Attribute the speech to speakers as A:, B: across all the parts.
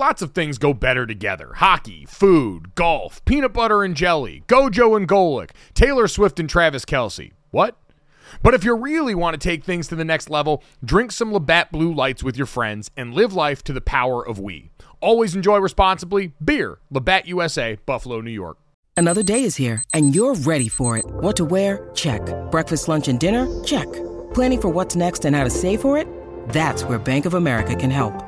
A: Lots of things go better together hockey, food, golf, peanut butter and jelly, Gojo and Golic, Taylor Swift and Travis Kelce. What? But if you really want to take things to the next level, drink some Labatt Blue Lights with your friends and live life to the power of we. Always enjoy responsibly. Beer, Labatt USA, Buffalo, New York.
B: Another day is here, and you're ready for it. What to wear? Check. Breakfast, lunch, and dinner? Check. Planning for what's next and how to save for it? That's where Bank of America can help.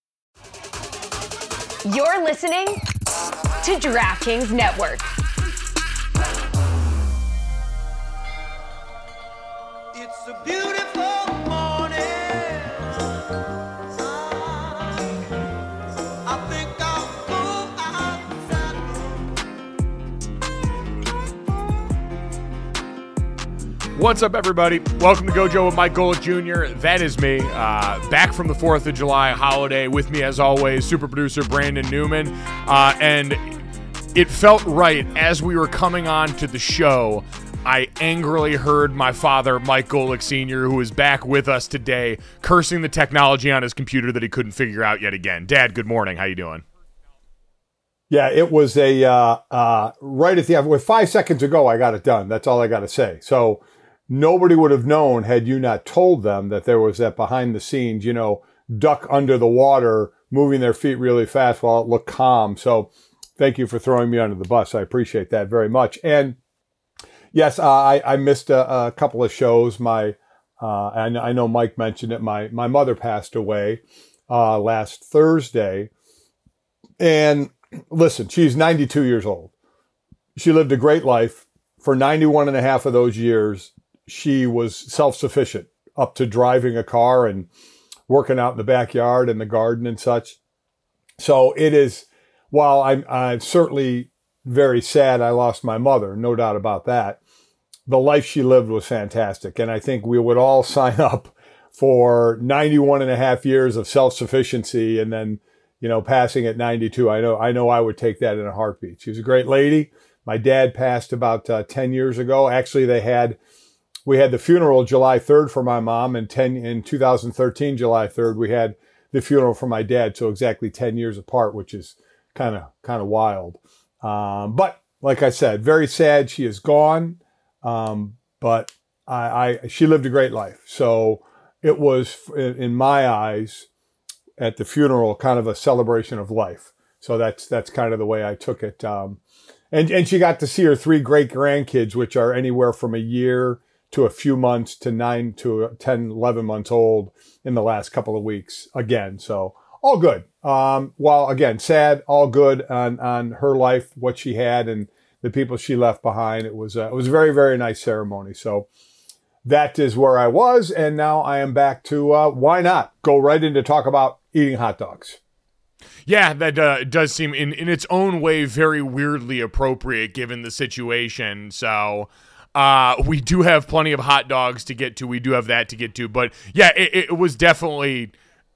C: You're listening to DraftKings Network.
D: It's a beautiful
A: What's up, everybody? Welcome to Gojo with Mike Golic Jr. That is me, uh, back from the 4th of July holiday. With me, as always, super producer Brandon Newman. Uh, and it felt right as we were coming on to the show. I angrily heard my father, Mike Golic Sr., who is back with us today, cursing the technology on his computer that he couldn't figure out yet again. Dad, good morning. How you doing?
E: Yeah, it was a uh, uh, right at the end. With five seconds ago, I got it done. That's all I got to say. So nobody would have known had you not told them that there was that behind the scenes, you know, duck under the water, moving their feet really fast while it looked calm. So thank you for throwing me under the bus. I appreciate that very much. And yes, uh, I, I missed a, a couple of shows. My, uh, and I know Mike mentioned it. My, my mother passed away, uh, last Thursday. And listen, she's 92 years old. She lived a great life for 91 and a half of those years she was self sufficient up to driving a car and working out in the backyard and the garden and such. So it is, while I'm, I'm certainly very sad I lost my mother, no doubt about that. The life she lived was fantastic. And I think we would all sign up for 91 and a half years of self sufficiency and then, you know, passing at 92. I know, I know I would take that in a heartbeat. She was a great lady. My dad passed about uh, 10 years ago. Actually, they had, we had the funeral July 3rd for my mom and 10 in 2013 July 3rd we had the funeral for my dad so exactly 10 years apart which is kind of kind of wild. Um, but like I said very sad she is gone um, but I, I she lived a great life. So it was in my eyes at the funeral kind of a celebration of life. So that's that's kind of the way I took it um, and and she got to see her three great grandkids which are anywhere from a year to a few months to nine to 10, 11 months old in the last couple of weeks again. So all good. Um, while again, sad, all good on, on her life, what she had and the people she left behind. It was, a, it was a very, very nice ceremony. So that is where I was. And now I am back to, uh, why not go right into talk about eating hot dogs.
A: Yeah, that uh, does seem in, in its own way very weirdly appropriate given the situation. So, uh, we do have plenty of hot dogs to get to. We do have that to get to. But yeah, it, it was definitely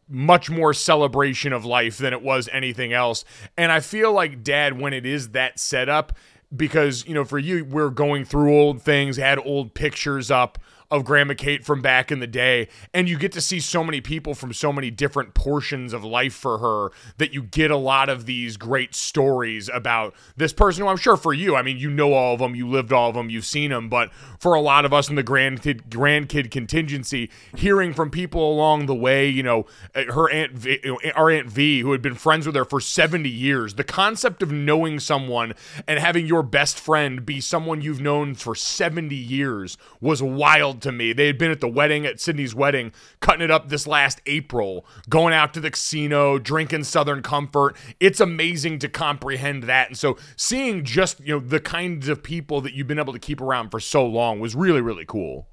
A: much more celebration of life than it was anything else. And I feel like dad, when it is that setup, because, you know, for you, we're going through old things, had old pictures up of Grandma Kate from back in the day. And you get to see so many people from so many different portions of life for her that you get a lot of these great stories about this person who I'm sure for you, I mean, you know all of them, you lived all of them, you've seen them. But for a lot of us in the grandkid, grandkid contingency, hearing from people along the way, you know, eh, her Aunt, v, our Aunt V, who had been friends with her for 70 years, the concept of knowing someone and having your best friend be someone you've known for 70 years was wild to me. They had been at the wedding at Sydney's wedding, cutting it up this last April, going out to the casino, drinking Southern Comfort. It's amazing to comprehend that. And so seeing just, you know, the kinds of people that you've been able to keep around for so long was really, really cool.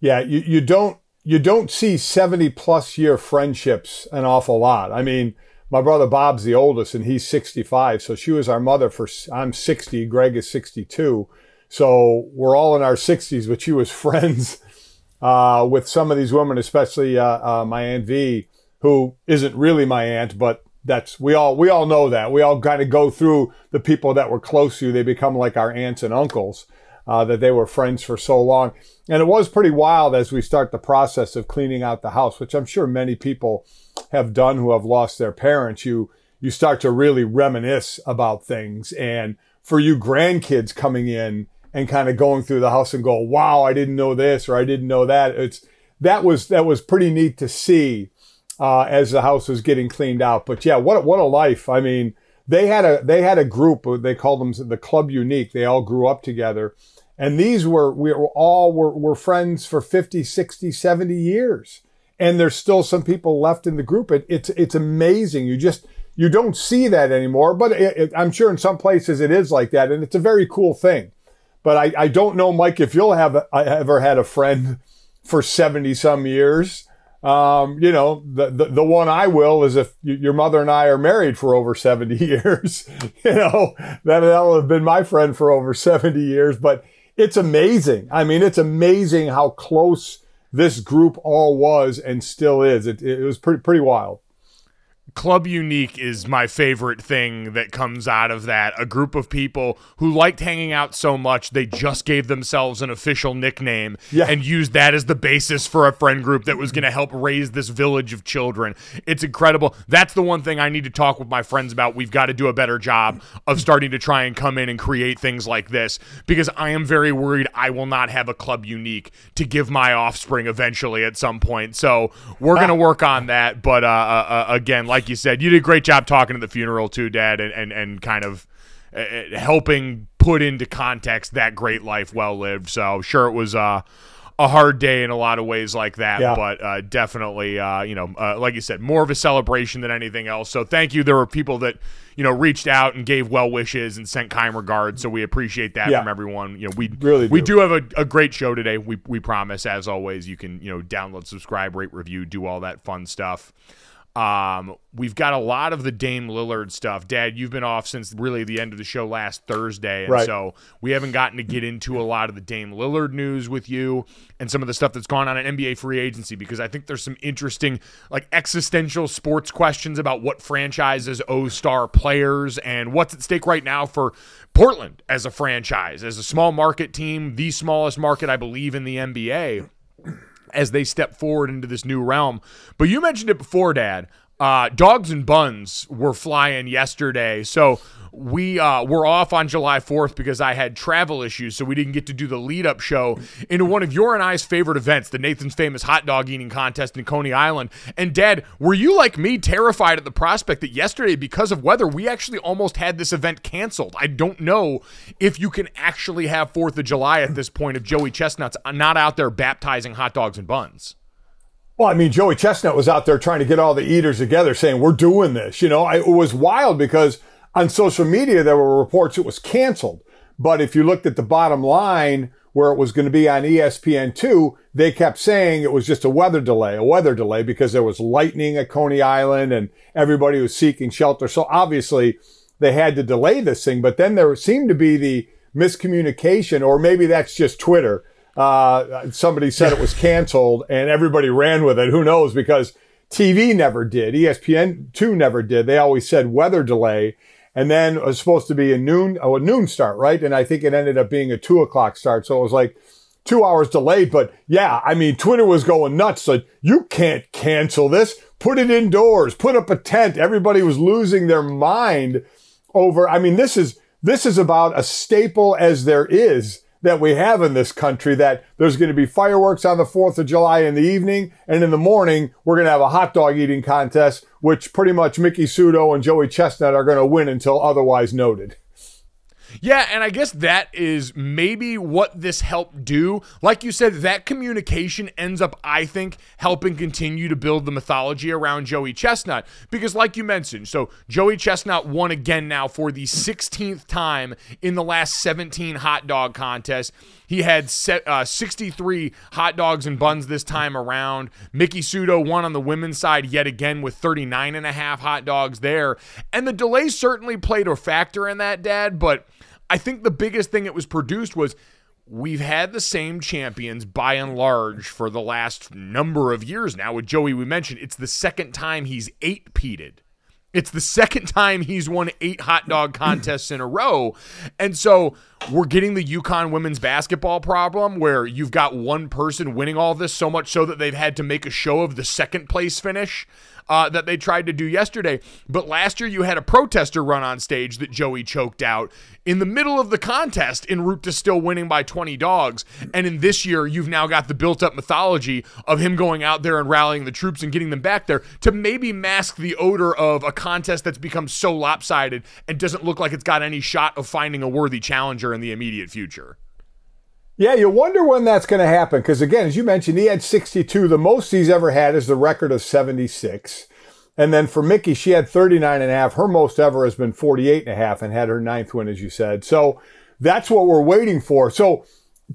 E: Yeah, you, you don't you don't see 70 plus year friendships an awful lot. I mean, my brother Bob's the oldest and he's 65. So she was our mother for, I'm 60. Greg is 62. So we're all in our 60s, but she was friends, uh, with some of these women, especially, uh, uh, my Aunt V, who isn't really my aunt, but that's, we all, we all know that. We all kind of go through the people that were close to you. They become like our aunts and uncles uh, that they were friends for so long. And it was pretty wild as we start the process of cleaning out the house, which I'm sure many people have done who have lost their parents. You, you start to really reminisce about things. And for you grandkids coming in and kind of going through the house and go, wow, I didn't know this or I didn't know that. It's, that was, that was pretty neat to see, uh, as the house was getting cleaned out. But yeah, what, what a life. I mean, they had a, they had a group, they called them the Club Unique. They all grew up together and these were, we were all were, were friends for 50, 60, 70 years. And there's still some people left in the group. It, it's, it's amazing. You just, you don't see that anymore, but it, it, I'm sure in some places it is like that. And it's a very cool thing. But I, I don't know, Mike, if you'll have I ever had a friend for 70 some years. Um, you know, the, the, the, one I will is if your mother and I are married for over 70 years, you know, that, that'll have been my friend for over 70 years. But it's amazing. I mean, it's amazing how close this group all was and still is. It, it was pretty pretty wild.
A: Club Unique is my favorite thing that comes out of that. A group of people who liked hanging out so much, they just gave themselves an official nickname
E: Yeah.
A: and used that as the basis for a friend group that was going to help raise this village of children. It's incredible. That's the one thing I need to talk with my friends about. We've got to do a better job of starting to try and come in and create things like this because I am very worried I will not have a Club Unique to give my offspring eventually at some point. So we're going to work on that. But uh, uh, uh, again, like you said, you did a great job talking at the funeral too, Dad, and and, and kind of uh, helping put into context that great life well lived. So sure, it was uh, a hard day in a lot of ways like that,
E: Yeah.
A: but uh, definitely, uh, you know, uh, like you said, more of a celebration than anything else. So thank you. There were people that you know reached out and gave well wishes and sent kind regards. So we appreciate that
E: Yeah.
A: from everyone. You know, we
E: Really
A: we
E: do.
A: do have a, a great show today. We we promise, as always, you can you know download, subscribe, rate, review, do all that fun stuff. Um, we've got a lot of the Dame Lillard stuff. Dad, you've been off since really the end of the show last Thursday, and
E: Right.
A: so we haven't gotten to get into a lot of the Dame Lillard news with you and some of the stuff that's gone on in NBA free agency because I think there's some interesting, like existential sports questions about what franchises owe star players and what's at stake right now for Portland as a franchise, as a small market team, the smallest market I believe in the NBA as they step forward into this new realm. But you mentioned it before, Dad. Uh, dogs and buns were flying yesterday, so we uh, were off on July 4th because I had travel issues, so we didn't get to do the lead up show into one of your and I's favorite events, the Nathan's Famous Hot Dog Eating Contest in Coney Island. And Dad, were you like me terrified at the prospect that yesterday, because of weather, we actually almost had this event canceled? I don't know if you can actually have 4th of July at this point if Joey Chestnut's not out there baptizing hot dogs and buns.
E: Well, I mean, Joey Chestnut was out there trying to get all the eaters together saying, we're doing this. You know, I, it was wild because on social media, there were reports it was canceled. But if you looked at the bottom line where it was going to be on E ESPN2, they kept saying it was just a weather delay, a weather delay because there was lightning at Coney Island and everybody was seeking shelter. So obviously they had to delay this thing. But then there seemed to be the miscommunication, or maybe that's just Twitter. Uh, somebody said it was canceled and everybody ran with it. Who knows? Because TV never did. E ESPN2 never did. They always said weather delay. And then it was supposed to be a noon, oh, a noon start, right? And I think it ended up being a two o'clock start. So it was like two hours delayed. But yeah, I mean, Twitter was going nuts. Like, you can't cancel this. Put it indoors. Put up a tent. Everybody was losing their mind over. I mean, this is, this is about a staple as there is that we have in this country that there's going to be fireworks on the 4th of July in the evening. And in the morning, we're going to have a hot dog eating contest, which pretty much Miki Sudo and Joey Chestnut are going to win until otherwise noted.
A: Yeah, and I guess that is maybe what this helped do. Like you said, that communication ends up, I think, helping continue to build the mythology around Joey Chestnut. Because, like you mentioned, so Joey Chestnut won again now for the 16th time in the last 17 hot dog contests. He had set, uh, 63 hot dogs and buns this time around. Miki Sudo won on the women's side yet again with 39 and a half hot dogs there. And the delay certainly played a factor in that, Dad, but I think the biggest thing it was produced was we've had the same champions by and large for the last number of years now. With Joey, we mentioned it's the second time he's eight peated. It's the second time he's won eight hot dog contests in a row. And so we're getting the UConn women's basketball problem where you've got one person winning all this so much so that they've had to make a show of the second place finish uh, that they tried to do yesterday. But last year you had a protester run on stage that Joey choked out in the middle of the contest en route to still winning by 20 dogs. And in this year, you've now got the built up mythology of him going out there and rallying the troops and getting them back there to maybe mask the odor of a contest that's become so lopsided and doesn't look like it's got any shot of finding a worthy challenger in the immediate future.
E: Yeah, you wonder when that's going to happen. Because again, as you mentioned, he had 62. The most he's ever had is the record of 76. And then for Mickey, she had 39 and a half. Her most ever has been 48 and a half and had her ninth win, as you said. So that's what we're waiting for. So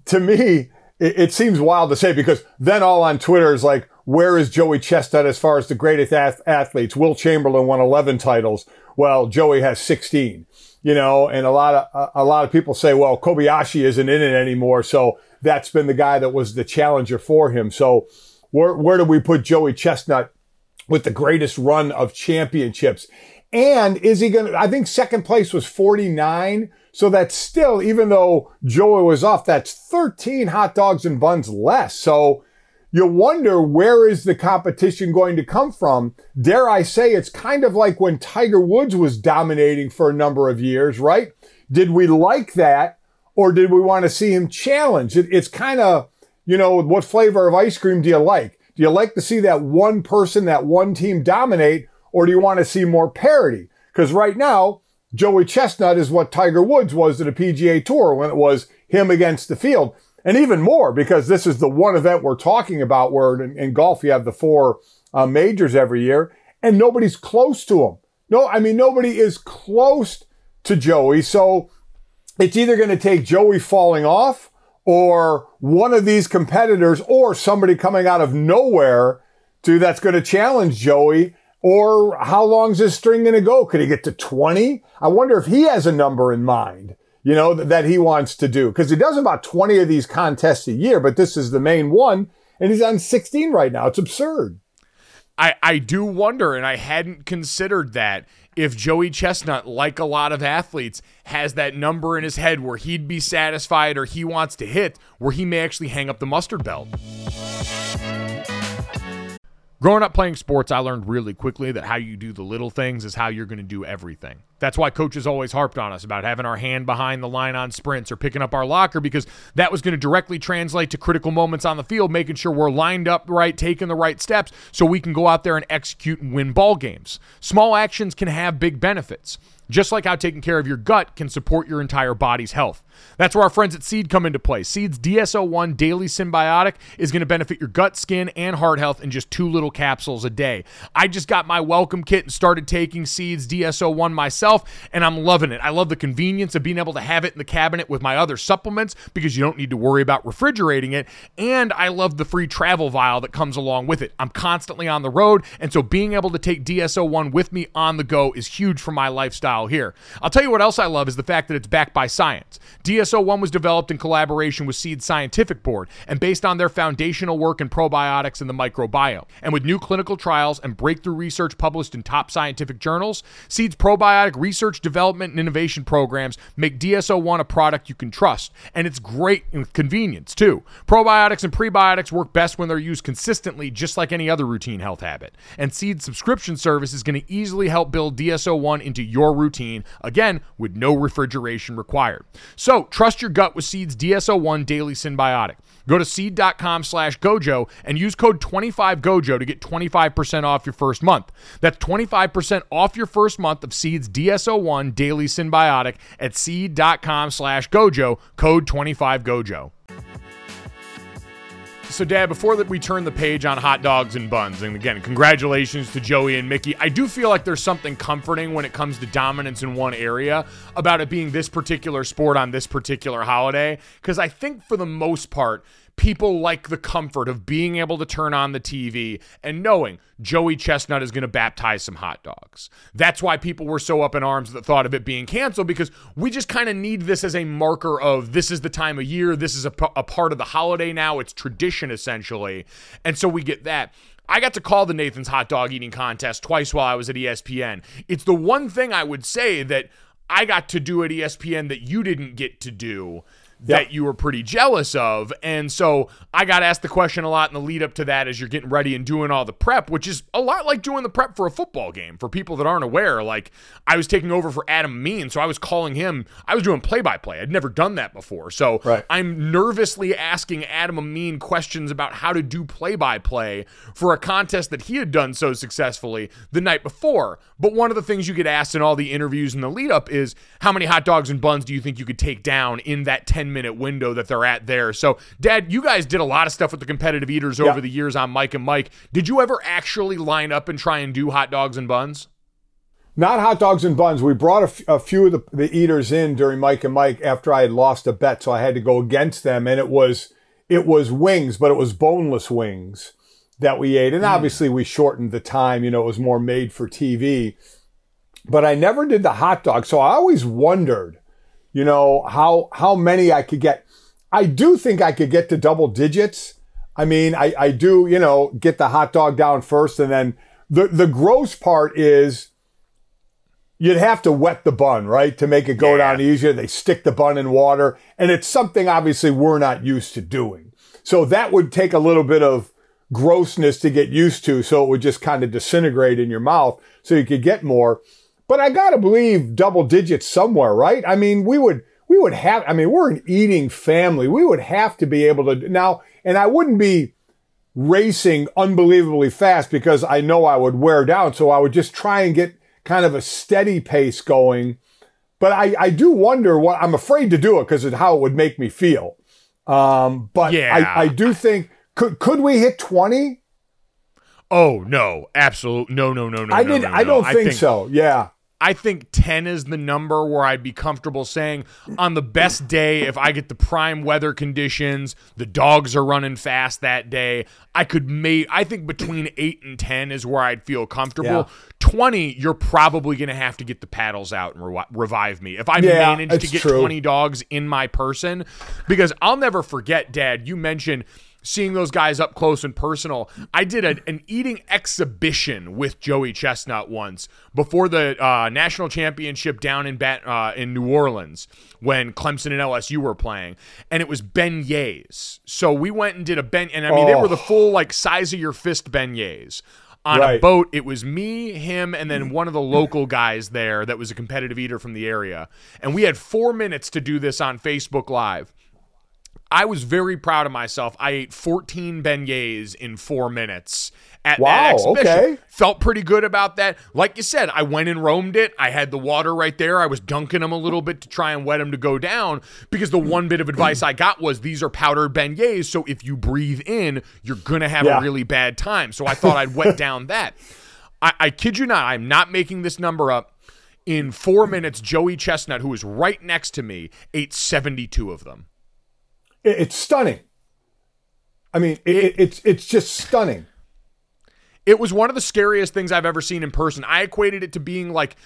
E: to me, it, it seems wild to say because then all on Twitter is like, where is Joey Chestnut as far as the greatest ath- athletes? Wilt Chamberlain won 11 titles. Well, Joey has 16 you know, and a lot of a lot of people say, well, Kobayashi isn't in it anymore, so that's been the guy that was the challenger for him. So where where do we put Joey Chestnut with the greatest run of championships? And is he going to, I think second place was 49. So that's still, even though Joey was off, that's 13 hot dogs and buns less. So you wonder where is the competition going to come from? Dare I say it's kind of like when Tiger Woods was dominating for a number of years, right? Did we like that or did we want to see him challenge? It, it's kind of, you know, what flavor of ice cream do you like? Do you like to see that one person, that one team dominate or do you want to see more parity? Because right now, Joey Chestnut is what Tiger Woods was to the PGA Tour when it was him against the field and even more because this is the one event we're talking about where in, in golf you have the four uh, majors every year and nobody's close to him. No, I mean, nobody is close to Joey. So it's either going to take Joey falling off or one of these competitors or somebody coming out of nowhere to that's going to challenge Joey. Or how long's this string going to go? Could he get to 20? I wonder if he has a number in mind you know, that, that he wants to do. Cause he does about 20 of these contests a year, but this is the main one and he's on 16 right now. It's absurd.
A: I, I do wonder, and I hadn't considered that if Joey Chestnut, like a lot of athletes, has that number in his head where he'd be satisfied or he wants to hit, where he may actually hang up the mustard belt. Growing up playing sports, I learned really quickly that how you do the little things is how you're going to do everything. That's why coaches always harped on us about having our hand behind the line on sprints or picking up our locker because that was going to directly translate to critical moments on the field, making sure we're lined up right, taking the right steps so we can go out there and execute and win ball games. Small actions can have big benefits just like how taking care of your gut can support your entire body's health. That's where our friends at Seed come into play. Seed's DS-01 Daily Synbiotic is going to benefit your gut, skin, and heart health in just two little capsules a day. I just got my welcome kit and started taking Seed's DS-01 myself, and I'm loving it. I love the convenience of being able to have it in the cabinet with my other supplements because you don't need to worry about refrigerating it, and I love the free travel vial that comes along with it. I'm constantly on the road, and so being able to take DS-01 with me on the go is huge for my lifestyle here. I'll tell you what else I love is the fact that it's backed by science. DS-01 was developed in collaboration with Seed Scientific Board and based on their foundational work in probiotics and the microbiome. And with new clinical trials and breakthrough research published in top scientific journals, Seed's probiotic research, development, and innovation programs make DS-01 a product you can trust. And it's great with convenience, too. Probiotics and prebiotics work best when they're used consistently, just like any other routine health habit. And Seed's subscription service is going to easily help build DS-01 into your routine routine, again, with no refrigeration required. So trust your gut with Seed's DS-01 Daily Synbiotic. Go to seed.com slash gojo and use code 25gojo to get 25% off your first month. That's 25% off your first month of Seed's DS-01 Daily Synbiotic at seed.com slash gojo, code 25gojo. So, Dad, before that we turn the page on hot dogs and buns, and again, congratulations to Joey and Mickey. I do feel like there's something comforting when it comes to dominance in one area about it being this particular sport on this particular holiday, because I think for the most part, people like the comfort of being able to turn on the TV and knowing Joey Chestnut is going to baptize some hot dogs. That's why people were so up in arms at the thought of it being canceled because we just kind of need this as a marker of this is the time of year, this is a, p- a part of the holiday now, it's tradition essentially. And so we get that. I got to call the Nathan's hot dog eating contest twice while I was at ESPN. It's the one thing I would say that I got to do at ESPN that you didn't get to do that you were pretty jealous of. And so I got asked the question a lot in the lead up to that as you're getting ready and doing all the prep, which is a lot like doing the prep for a football game. For people that aren't aware, like I was taking over for Adam Amin, so I was calling him, I was doing play by play. I'd never done that before. So
E: Right.
A: I'm nervously asking Adam Amin questions about how to do play by play for a contest that he had done so successfully the night before. But one of the things you get asked in all the interviews in the lead up is how many hot dogs and buns do you think you could take down in that 10 minute window that they're at there? So, Dad, you guys did a lot of stuff with the competitive eaters over
E: Yeah.
A: the years on Mike and Mike. Did you ever actually line up and try and do hot dogs and buns?
E: Not hot dogs and buns. We brought a, f- a few of the, the eaters in during Mike and Mike after I had lost a bet, so I had to go against them, and it was it was wings, but it was boneless wings that we ate, and hmm. obviously we shortened the time. You know, it was more made for TV. But I never did the hot dog, so I always wondered, you know, how how many I could get. I do think I could get to double digits. I mean, I, I do, you know, get the hot dog down first, and then the the gross part is you'd have to wet the bun, right, to make it go down easier. They stick the bun in water, and it's something obviously we're not used to doing. So that would take a little bit of grossness to get used to, so it would just kind of disintegrate in your mouth, so you could get more. But I gotta believe double digits somewhere, right? I mean, we would we would have. I mean, we're an eating family. We would have to be able to now, and I wouldn't be racing unbelievably fast because I know I would wear down. So I would just try and get kind of a steady pace going. But I, I do wonder what I'm afraid to do it because of how it would make me feel. Um, but
A: Yeah.
E: I, I do think could could we hit 20?
A: Oh, no. absolutely No, no, no, no.
E: I
A: no,
E: did.
A: no,
E: I don't think, so. Yeah.
A: I think 10 is the number where I'd be comfortable saying on the best day, if I get the prime weather conditions, the dogs are running fast that day, I could make, I think between 8 and 10 is where I'd feel comfortable.
E: Yeah.
A: 20, you're probably going to have to get the paddles out and revi- revive me. If I
E: Yeah,
A: manage to get
E: true.
A: 20 dogs in my person, because I'll never forget, Dad, you mentioned seeing those guys up close and personal. I did a, an eating exhibition with Joey Chestnut once before the uh, national championship down in Bat, uh, in New Orleans when Clemson and LSU were playing, and it was beignets. So we went and did a ben, and I mean they were the full like size of your fist beignets. On a boat, it was me, him, and then one of the local guys there that was a competitive eater from the area. And we had four minutes to do this on Facebook Live. I was very proud of myself. I ate 14 beignets in four minutes at
E: Wow,
A: that exhibition.
E: okay.
A: Felt pretty good about that. Like you said, I went and roamed it. I had the water right there. I was dunking them a little bit to try and wet them to go down because the one bit of advice I got was these are powdered beignets. So if you breathe in, you're going to have
E: Yeah.
A: a really bad time. So I thought I'd wet down that. I, I kid you not, I'm not making this number up. In four minutes, Joey Chestnut, who was right next to me, ate 72 of them.
E: It- it's stunning. I mean, it, it, it's it's just stunning.
A: It was one of the scariest things I've ever seen in person. I equated it to being like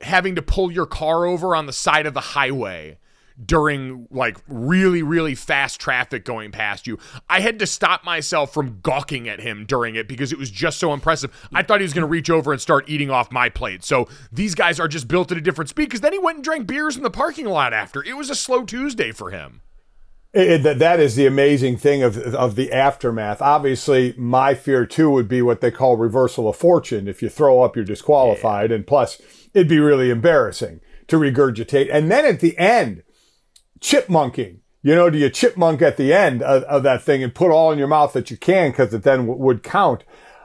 A: having to pull your car over on the side of the highway during like really really fast traffic going past you. I had to stop myself from gawking at him during it because it was just so impressive. I thought he was going to reach over and start eating off my plate. So these guys are just built at a different speed because then he went and drank beers in the parking lot after. It was a slow Tuesday for him.
E: It, it- that- that is the amazing thing of of the aftermath. Obviously, my fear too would be what they call reversal of fortune. If you throw up, you're disqualified. And plus, it'd be really embarrassing to regurgitate. And then at the end, chipmunking. You know, do you chipmunk at the end of, of that thing and put all in your mouth that you can because it then w- would count?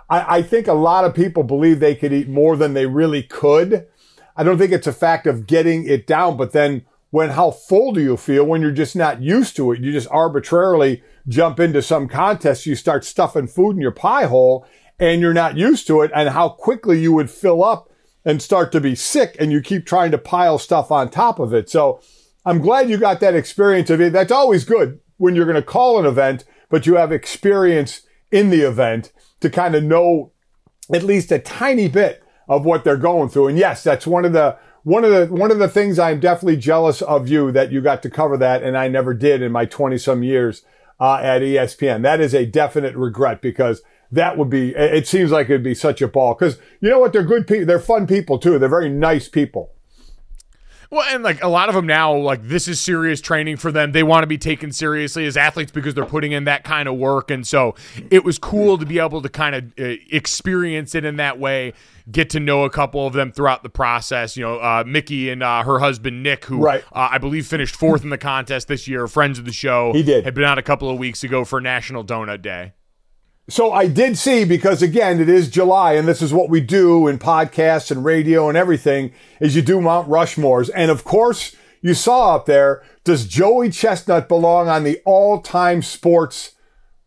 E: I, I think a lot of people believe they could eat more than they really could. I don't think it's a fact of getting it down, but then when how full do you feel when you're just not used to it? You just arbitrarily jump into some contest, you start stuffing food in your pie hole and you're not used to it and how quickly you would fill up and start to be sick and you keep trying to pile stuff on top of it. So I'm glad you got that experience of it. That's always good when you're going to call an event, but you have experience in the event to kind of know at least a tiny bit of what they're going through. And yes, that's one of the one of the one of the things I'm definitely jealous of you that you got to cover that and I never did in my 20 some years uh, at ESPN. That is a definite regret because that would be it seems like it'd be such a ball because you know what? They're good people they're fun people too. They're very nice people
A: Well, and like a lot of them now, like this is serious training for them. They want to be taken seriously as athletes because they're putting in that kind of work. And so it was cool to be able to kind of uh, experience it in that way, get to know a couple of them throughout the process. You know, uh, Mickey and uh, her husband Nick, who
E: Right.
A: uh, I believe finished fourth in the contest this year, friends of the show.
E: He did.
A: Had been out a couple of weeks ago for National Donut Day.
E: So I did see because again, it is July and this is what we do in podcasts and radio and everything is you do Mount Rushmores. And of course, you saw up there, does Joey Chestnut belong on the all-time sports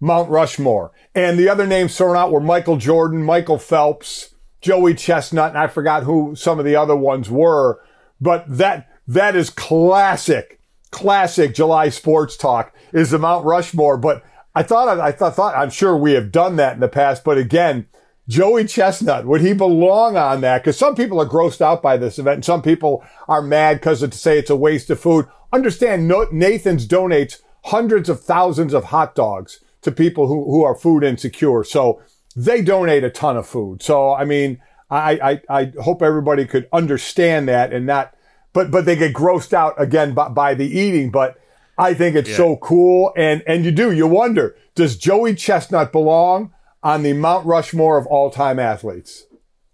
E: Mount Rushmore? And the other names thrown out were Michael Jordan, Michael Phelps, Joey Chestnut, and I forgot who some of the other ones were. But that, that is classic, classic July sports talk is the Mount Rushmore. But I thought, I thought, thought, I'm sure we have done that in the past. But again, Joey Chestnut, would he belong on that? Because some people are grossed out by this event and some people are mad because to say it's a waste of food. Understand, Nathan's donates hundreds of thousands of hot dogs to people who, who are food insecure. So they donate a ton of food. So, I mean, I, I, I hope everybody could understand that and not, but, but they get grossed out again by, by the eating. But I think it's so cool. And, and you do, you wonder, does Joey Chestnut belong on the Mount Rushmore of all time athletes?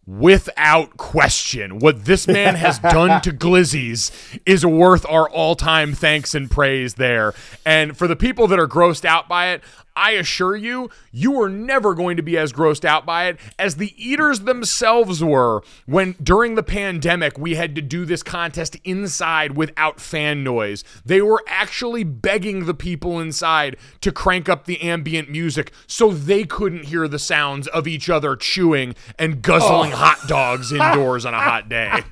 A: without question. What this man has done to Glizzy's is worth our all time thanks and praise there. And for the people that are grossed out by it, I assure you, you are never going to be as grossed out by it as the eaters themselves were when during the pandemic we had to do this contest inside without fan noise. They were actually begging the people inside to crank up the ambient music so they couldn't hear the sounds of each other chewing and guzzling oh. hot dogs indoors on a hot day.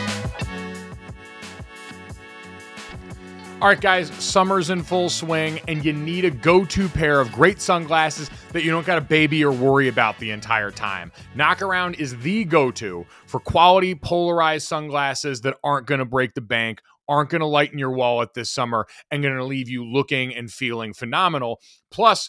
A: All right, guys, summer's in full swing, and you need a go to pair of great sunglasses that you don't got to baby or worry about the entire time. Knockaround is the go to for quality polarized sunglasses that aren't going to break the bank, aren't going to lighten your wallet this summer, and going to leave you looking and feeling phenomenal. Plus,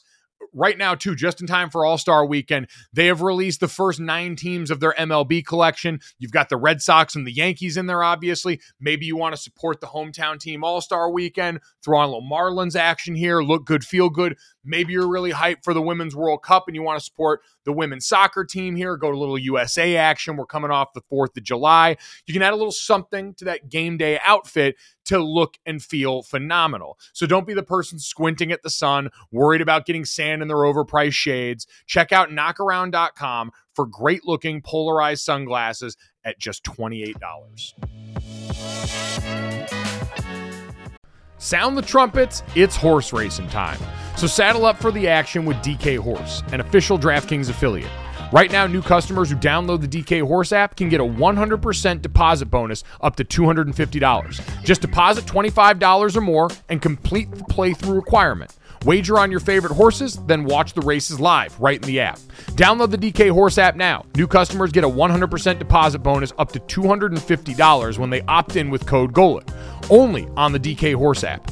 A: right now too just in time for all-star weekend. They have released the first nine teams of their mlb collection. You've got the red sox and the yankees in there obviously. Maybe you want to support the hometown team all-star weekend throw on a little marlins action here look good feel good maybe you're really hyped for the women's world cup and you want to support the women's soccer team here go to a little usa action we're coming off the 4th of july you can add a little something to that game day outfit to look and feel phenomenal. So don't be the person squinting at the sun, worried about getting sand in their overpriced shades. Check out knockaround.com for great looking polarized sunglasses at just $28. Sound the trumpets, it's horse racing time. So saddle up for the action with DK Horse, an official DraftKings affiliate. Right now, new customers who download the DK Horse app can get a 100% deposit bonus up to $250. Just deposit $25 or more and complete the playthrough requirement. Wager on your favorite horses, then watch the races live right in the app. Download the DK Horse app now. New customers get a 100% deposit bonus up to $250 when they opt in with code GOLIT. Only on the DK Horse app.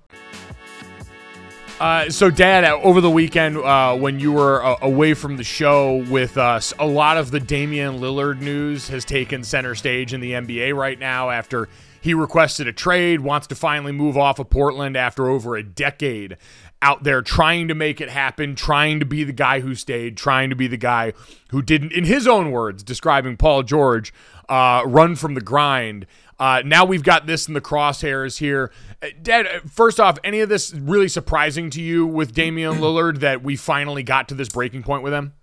A: Uh, so, Dad, uh, over the weekend uh, when you were uh, away from the show with us, a lot of the Damian Lillard news has taken center stage in the NBA right now after he requested a trade, wants to finally move off of Portland after over a decade out there trying to make it happen, trying to be the guy who stayed, trying to be the guy who didn't, in his own words, describing Paul George, uh, run from the grind. Uh, now we've got this in the crosshairs here. Uh, Dad, uh, first off, any of this really surprising to you with Damian Lillard that we finally got to this breaking point with him?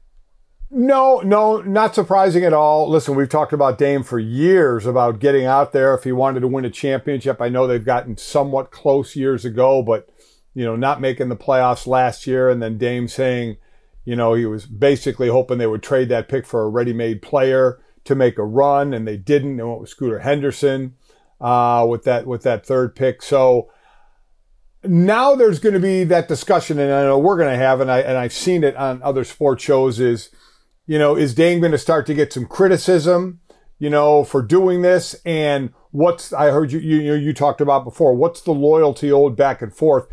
E: No, no, not surprising at all. Listen, we've talked about Dame for years about getting out there if he wanted to win a championship. I know they've gotten somewhat close years ago, but you know, not making the playoffs last year, and then Dame saying, you know, he was basically hoping they would trade that pick for a ready-made player to make a run, and they didn't. They went with Scooter Henderson uh, with that with that third pick. So now there's going to be that discussion, and I know we're going to have, and I and I've seen it on other sports shows. Is you know, is Dame going to start to get some criticism, you know, for doing this? And what's I heard you you you talked about before? What's the loyalty owed back and forth?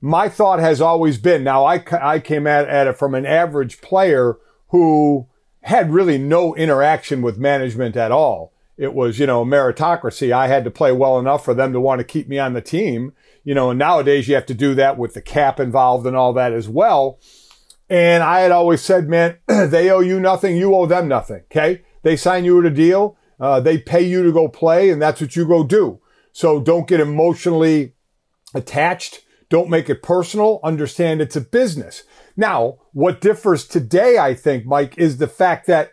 E: My thought has always been. Now I I came at at it from an average player who had really no interaction with management at all. It was, you know, meritocracy. I had to play well enough for them to want to keep me on the team. You know, and nowadays you have to do that with the cap involved and all that as well. And I had always said, man, they owe you nothing. You owe them nothing. Okay. They sign you to a deal. Uh, they pay you to go play and that's what you go do. So don't get emotionally attached. Don't make it personal. Understand it's a business. Now, what differs today, I think, Mike, is the fact that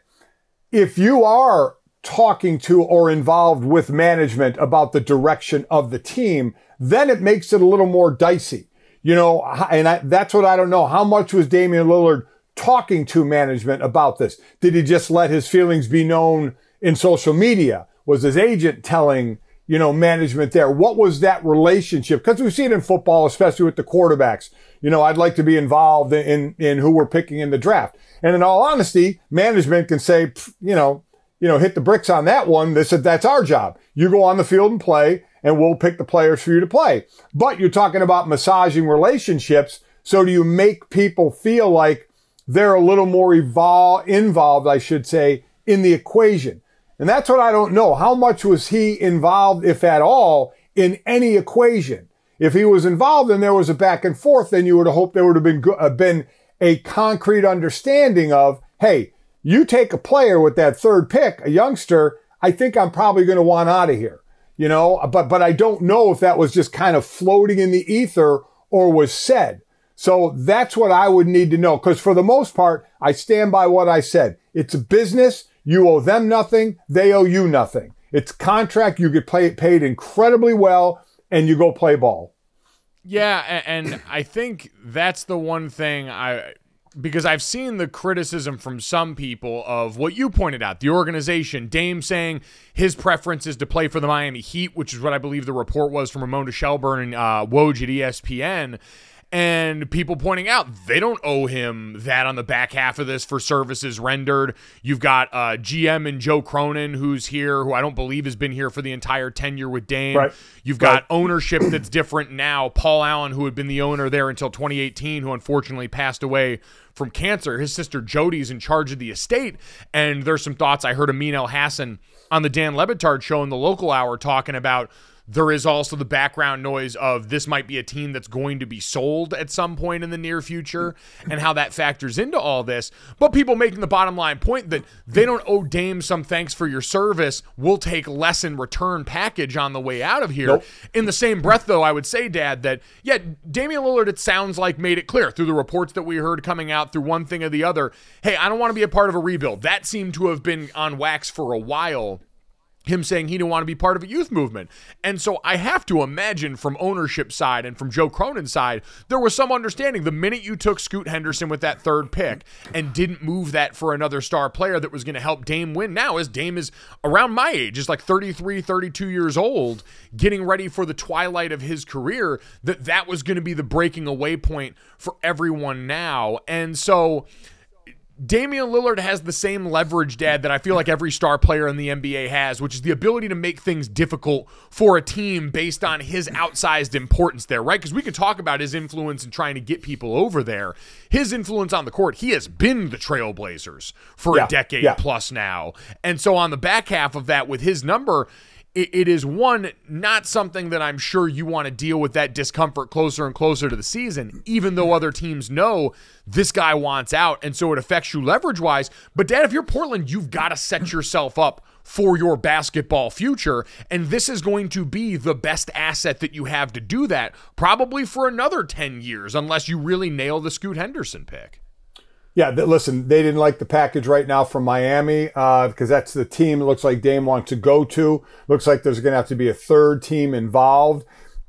E: if you are talking to or involved with management about the direction of the team, then it makes it a little more dicey. You know, and I, that's what I don't know. How much was Damian Lillard talking to management about this? Did he just let his feelings be known in social media? Was his agent telling, you know, management there? What was that relationship? Because we see it in football, especially with the quarterbacks. You know, I'd like to be involved in, in who we're picking in the draft. And in all honesty, management can say, you know, you know, hit the bricks on that one. They said, that's our job. You go on the field and play and we'll pick the players for you to play. But you're talking about massaging relationships. So do you make people feel like they're a little more evol- involved, I should say, in the equation? And that's what I don't know. How much was he involved, if at all, in any equation? If he was involved and there was a back and forth, then you would have hoped there would have been, uh, been a concrete understanding of, hey, you take a player with that third pick, a youngster, I think I'm probably going to want out of here. You know, but, but I don't know if that was just kind of floating in the ether or was said. So that's what I would need to know. Cause for the most part, I stand by what I said. It's a business. You owe them nothing. They owe you nothing. It's contract. You get paid, paid incredibly well and you go play ball.
A: Yeah, and I think that's the one thing I because I've seen the criticism from some people of what you pointed out, the organization, Dame saying his preference is to play for the Miami Heat, which is what I believe the report was from Ramona Shelburne and uh, Woj at ESPN and people pointing out they don't owe him that on the back half of this for services rendered. You've got uh, GM and Joe Cronin, who's here, who I don't believe has been here for the entire tenure with Dame.
E: Right.
A: You've got
E: Right.
A: ownership that's different now. Paul Allen, who had been the owner there until 2018, who unfortunately passed away from cancer. His sister Jody's in charge of the estate. And there's some thoughts I heard Amin Elhassan on the Dan Le Batard show in the local hour talking about there is also the background noise of this might be a team that's going to be sold at some point in the near future and how that factors into all this. But people making the bottom line point that they don't owe Dame some thanks for your service. We'll take less in return package on the way out of here.
E: Nope.
A: In the same breath, though, I would say, Dad, that yeah, Damian Lillard, it sounds like made it clear through the reports that we heard coming out through one thing or the other. Hey, I don't want to be a part of a rebuild. That seemed to have been on wax for a while. Him saying he didn't want to be part of a youth movement. And so I have to imagine from ownership side and from Joe Cronin's side, there was some understanding the minute you took Scoot Henderson with that third pick and didn't move that for another star player that was going to help Dame win now as Dame is around my age, is like 33, 32 years old, getting ready for the twilight of his career, that that was going to be the breaking away point for everyone now. And so Damian Lillard has the same leverage, Dad, that I feel like every star player in the NBA has, which is the ability to make things difficult for a team based on his outsized importance there, right? Because we can talk about his influence in trying to get people over there. His influence on the court, he has been the Trailblazers for
E: Yeah,
A: a decade
E: yeah.
A: plus now. And so on the back half of that, with his number, it, it is one not something that I'm sure you want to deal with that discomfort closer and closer to the season, even though other teams know this guy wants out, and so it affects you leverage wise. But Dad, if you're Portland, you've got to set yourself up for your basketball future, and this is going to be the best asset that you have to do that, probably for another ten years, unless you really nail the Scoot Henderson pick.
E: Yeah, th- listen, they didn't like the package right now from Miami uh, because that's the team it looks like Dame wants to go to. Looks like there's going to have to be a third team involved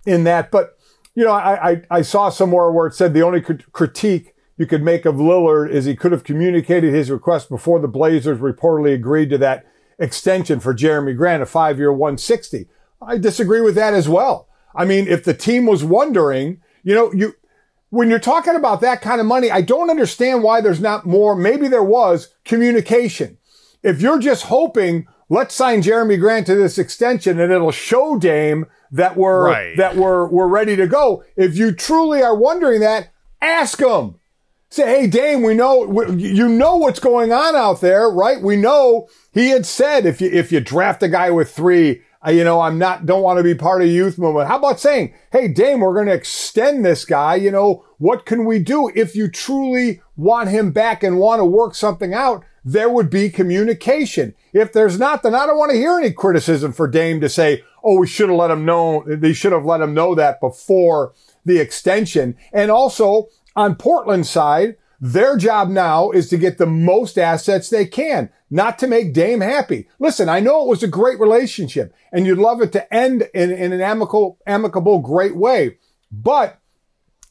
E: in that. But, you know, I, I, I saw somewhere where it said the only crit- critique you could make of Lillard is he could have communicated his request before the Blazers reportedly agreed to that extension for Jerami Grant, a five year 160. I disagree with that as well. I mean, if the team was wondering, you know, you, when you're talking about that kind of money, I don't understand why there's not more. Maybe there was communication. If you're just hoping, let's sign Jerami Grant to this extension and it'll show Dame that we're,
A: Right.
E: that we're, we're ready to go. If you truly are wondering that, ask them. Say, hey, Dame, we know, we, you know what's going on out there, right? We know he had said if you, if you draft a guy with three, you know, I'm not, don't want to be part of youth movement. How about saying, hey, Dame, we're going to extend this guy. You know, what can we do? If you truly want him back and want to work something out, there would be communication. If there's not, then I don't want to hear any criticism for Dame to say, oh, we should have let him know, they should have let him know that before the extension. And also on Portland's side, their job now is to get the most assets they can, not to make Dame happy. Listen, I know it was a great relationship and you'd love it to end in, in an amicable, amicable, great way. But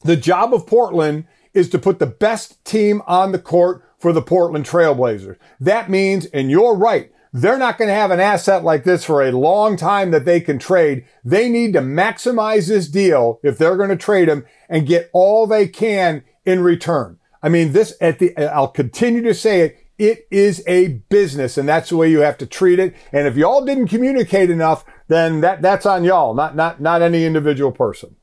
E: the job of Portland is to put the best team on the court for the Portland Trailblazers. That means, and you're right, they're not going to have an asset like this for a long time that they can trade. They need to maximize this deal if they're going to trade him and get all they can in return. I mean, this at the, I'll continue to say it. It is a business and that's the way you have to treat it. And if y'all didn't communicate enough, then that, that's on y'all, not, not, not any individual person.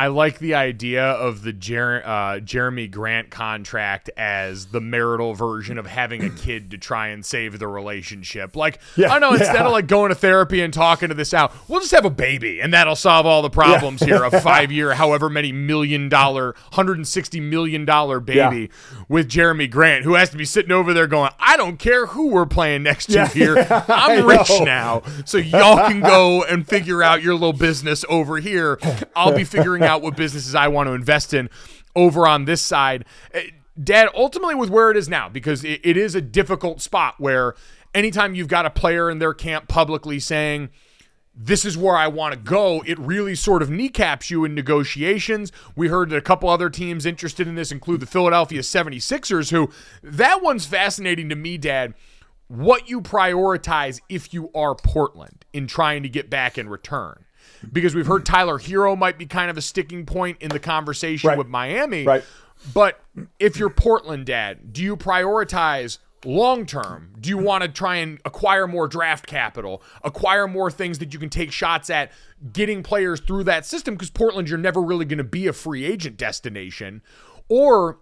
A: I like the idea of the Jer- uh, Jerami Grant contract as the marital version of having a kid to try and save the relationship. Like,
E: Yeah,
A: I don't know, instead
E: yeah.
A: of like going to therapy and talking to this out, we'll just have a baby and that'll solve all the problems here. A five year, however many million dollar, $160 million baby with Jerami Grant, who has to be sitting over there going, I don't care who we're playing next to
E: Yeah,
A: here. I'm rich
E: know.
A: now. So y'all can go and figure out your little business over here. I'll be figuring out what businesses I want to invest in over on this side. Eh, Dad, ultimately with where it is now, because it, it is a difficult spot where anytime you've got a player in their camp publicly saying, this is where I want to go, it really sort of kneecaps you in negotiations. We heard that a couple other teams interested in this include the Philadelphia 76ers, who that one's fascinating to me, Dad. What you prioritize if you are Portland in trying to get back in return. Because we've heard Tyler Herro might be kind of a sticking point in the conversation
E: Right.
A: with Miami.
E: Right.
A: But if you're Portland, Dad, do you prioritize long term? Do you want to try and acquire more draft capital, acquire more things that you can take shots at getting players through that system? Because Portland, you're never really going to be a free agent destination. Or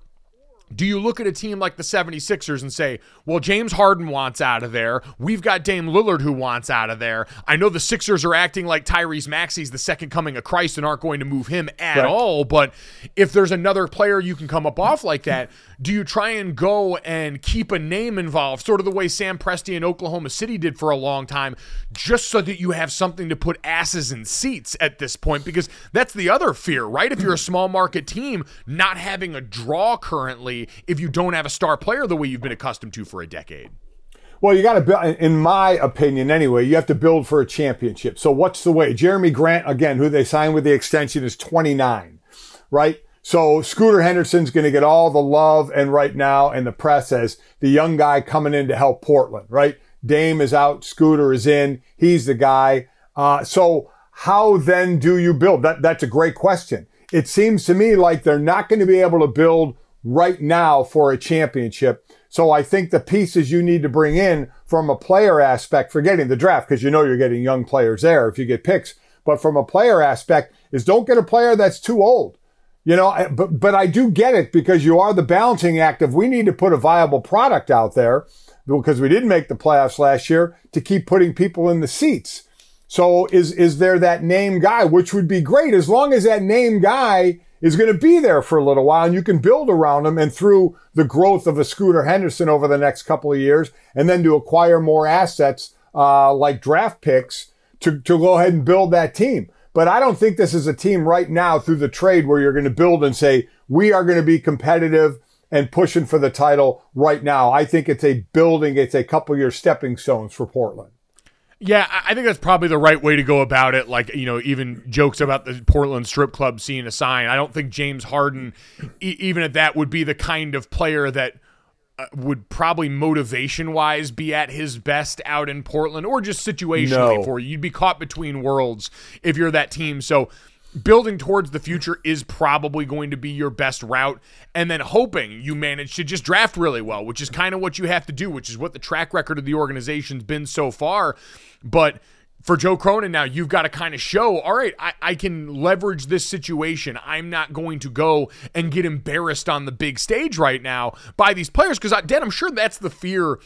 A: do you look at a team like the 76ers and say, well, James Harden wants out of there. We've got Dame Lillard who wants out of there. I know the Sixers are acting like Tyrese Maxey's the second coming of Christ and aren't going to move him at
E: Right.
A: all. But if there's another player you can come up off like that, do you try and go and keep a name involved, sort of the way Sam Presti in Oklahoma City did for a long time, just so that you have something to put asses in seats at this point? Because that's the other fear, right? If you're a small market team, not having a draw currently if you don't have a star player the way you've been accustomed to for a decade.
E: Well, you got to build, in my opinion anyway, you have to build for a championship. So what's the way? Jerami Grant, again, who they signed with the extension is 29, right? So Scooter Henderson's going to get all the love and right now and the press as the young guy coming in to help Portland, right? Dame is out. Scooter is in. He's the guy. Uh, so how then do you build? That, that's a great question. It seems to me like they're not going to be able to build right now for a championship. So I think the pieces you need to bring in from a player aspect, forgetting the draft, because you know you're getting young players there if you get picks, but from a player aspect is don't get a player that's too old. You know, but, but I do get it because you are the balancing act of we need to put a viable product out there because we didn't make the playoffs last year to keep putting people in the seats. So is, is there that name guy, which would be great as long as that name guy is going to be there for a little while and you can build around him and through the growth of a Scooter Henderson over the next couple of years and then to acquire more assets, uh, like draft picks to, to go ahead and build that team. But I don't think this is a team right now through the trade where you're going to build and say, we are going to be competitive and pushing for the title right now. I think it's a building, it's a couple year stepping stones for Portland.
A: Yeah, I think that's probably the right way to go about it. Like, you know, even jokes about the Portland strip club seeing a sign. I don't think James Harden, e- even at that, would be the kind of player that Uh, would probably motivation wise be at his best out in Portland or just situationally
E: No.
A: for you. You'd be caught between worlds if you're that team. So, building towards the future is probably going to be your best route and then hoping you manage to just draft really well which is kind of what you have to do which is what the track record of the organization's been so far but for Joe Cronin now, you've got to kind of show, all right, I, I can leverage this situation. I'm not going to go and get embarrassed on the big stage right now by these players. Because, Dan, I'm sure that's the fear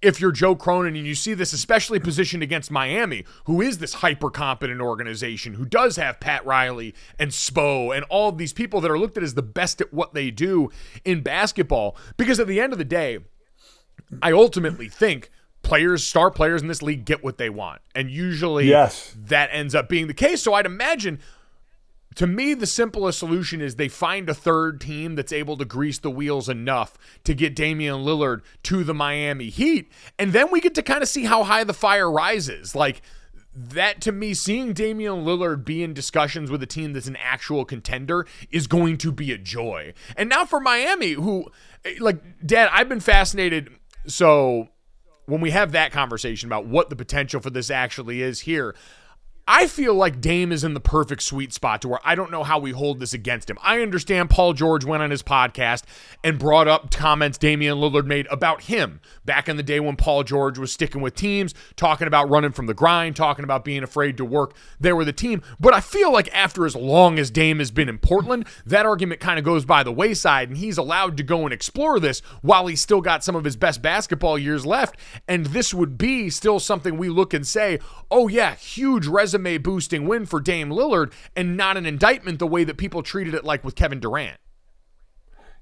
A: if you're Joe Cronin and you see this, especially positioned against Miami, who is this hyper competent organization, who does have Pat Riley and Spo and all of these people that are looked at as the best at what they do in basketball. Because at the end of the day, I ultimately think players, star players in this league get what they want. And usually
E: Yes.
A: that ends up being the case. So I'd imagine to me, the simplest solution is they find a third team that's able to grease the wheels enough to get Damian Lillard to the Miami Heat. And then we get to kind of see how high the fire rises. Like, that to me, seeing Damian Lillard be in discussions with a team that's an actual contender is going to be a joy. And now for Miami, who, eh, like, Dad, I've been fascinated. So, when we have that conversation about what the potential for this actually is here, I feel like Dame is in the perfect sweet spot to where I don't know how we hold this against him. I understand Paul George went on his podcast and brought up comments Damian Lillard made about him back in the day when Paul George was sticking with teams, talking about running from the grind, talking about being afraid to work there with the team. But I feel like after as long as Dame has been in Portland, that argument kind of goes by the wayside and he's allowed to go and explore this while he's still got some of his best basketball years left. And this would be still something we look and say, oh, yeah, huge resume boosting win for Dame Lillard and not an indictment the way that people treated it like with Kevin Durant.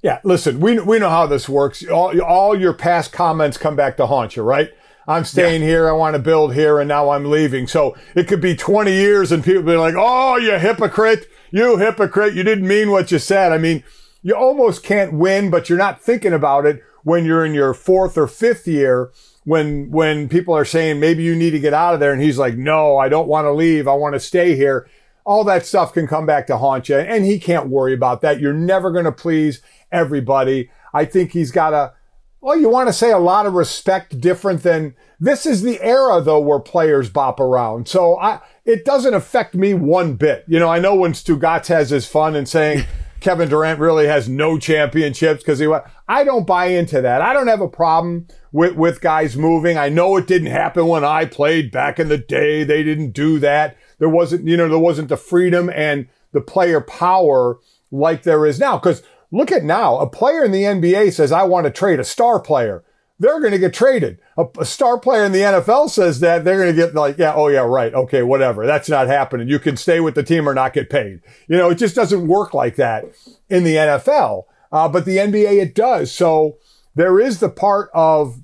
E: Yeah, listen, we we know how this works. All all your past comments come back to haunt you, right? I'm staying here. I want to build here, and now I'm leaving. So it could be 20 years, and people be like, "Oh, you hypocrite! You hypocrite! You didn't mean what you said." I mean, you almost can't win, but you're not thinking about it when you're in your fourth or fifth year. When when people are saying maybe you need to get out of there, and he's like, "No, I don't want to leave. I want to stay here." all that stuff can come back to haunt you. And he can't worry about that. You're never going to please everybody. I think he's got a, well, you want to say a lot of respect different than this is the era though where players bop around. So I, it doesn't affect me one bit. You know, I know when Stugotz has his fun and saying Kevin Durant really has no championships because he went, I don't buy into that. I don't have a problem with, with guys moving. I know it didn't happen when I played back in the day. They didn't do that. There wasn't, you know, there wasn't the freedom and the player power like there is now. Because look at now, a player in the NBA says, I want to trade a star player. They're going to get traded. A, a star player in the NFL says that they're going to get like, yeah, oh yeah, right. Okay, whatever. That's not happening. You can stay with the team or not get paid. You know, it just doesn't work like that in the NFL. Uh, but the NBA, it does. So there is the part of,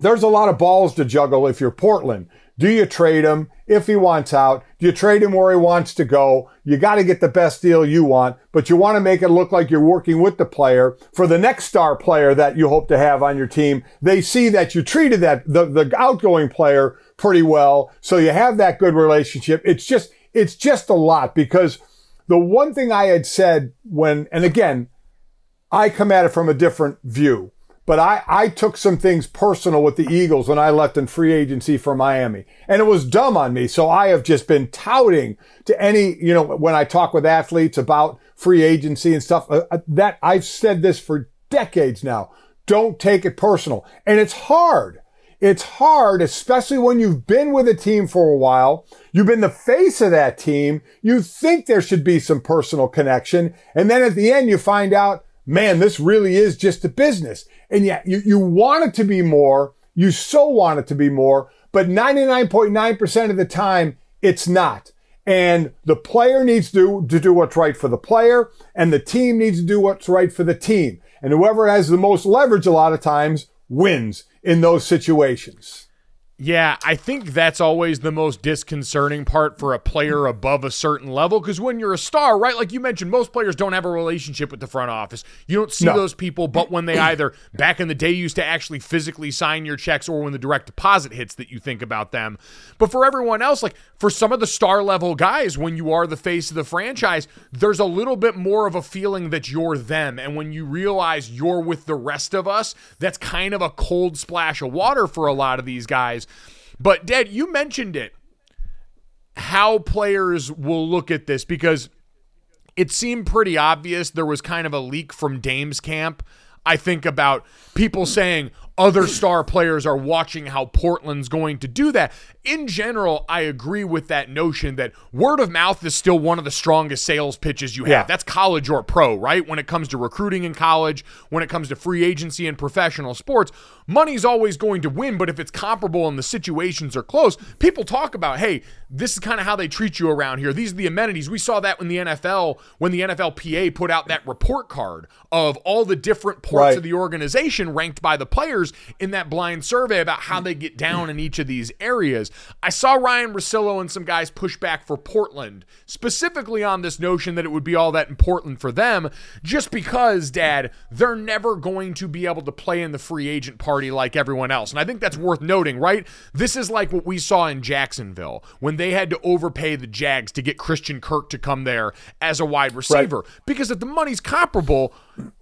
E: there's a lot of balls to juggle if you're Portland. Do you trade him if he wants out? Do you trade him where he wants to go? You got to get the best deal you want, but you want to make it look like you're working with the player for the next star player that you hope to have on your team. They see that you treated that, the, the outgoing player pretty well. So you have that good relationship. It's just, it's just a lot because the one thing I had said when, and again, I come at it from a different view. But I, I took some things personal with the Eagles when I left in free agency for Miami. And it was dumb on me. So I have just been touting to any, you know, when I talk with athletes about free agency and stuff, uh, uh, that I've said this for decades now. Don't take it personal. And it's hard. It's hard, especially when you've been with a team for a while. You've been the face of that team. You think there should be some personal connection. And then at the end, you find out, man, this really is just a business. And yet you, you want it to be more. You so want it to be more, but 99.9% of the time, it's not. And the player needs to, to do what's right for the player and the team needs to do what's right for the team. And whoever has the most leverage a lot of times wins in those situations.
A: Yeah, I think that's always the most disconcerting part for a player above a certain level because when you're a star, right, like you mentioned, most players don't have a relationship with the front office. You don't see
E: No.
A: those people, but when they either back in the day used to actually physically sign your checks or when the direct deposit hits that you think about them. But for everyone else, like for some of the star level guys, when you are the face of the franchise, there's a little bit more of a feeling that you're them. And when you realize you're with the rest of us, that's kind of a cold splash of water for a lot of these guys. But Dad, you mentioned it. How players will look at this because it seemed pretty obvious there was kind of a leak from Dame's camp. I think about people saying other star players are watching how Portland's going to do that. In general, I agree with that notion that word of mouth is still one of the strongest sales pitches you have.
E: Yeah.
A: That's college or pro, right? When it comes to recruiting in college, when it comes to free agency and professional sports, money's always going to win, but if it's comparable and the situations are close, people talk about, hey, this is kind of how they treat you around here. These are the amenities. We saw that in the NFL when the NFLPA put out that report card of all the different parts
E: Right.
A: of the organization ranked by the players in that blind survey about how they get down in each of these areas. I saw Ryan Rosillo and some guys push back for Portland, specifically on this notion that it would be all that important for them, just because, Dad, they're never going to be able to play in the free agent party like everyone else. And I think that's worth noting, right? This is like what we saw in Jacksonville when they had to overpay the Jags to get Christian Kirk to come there as a wide receiver. Because if the money's comparable,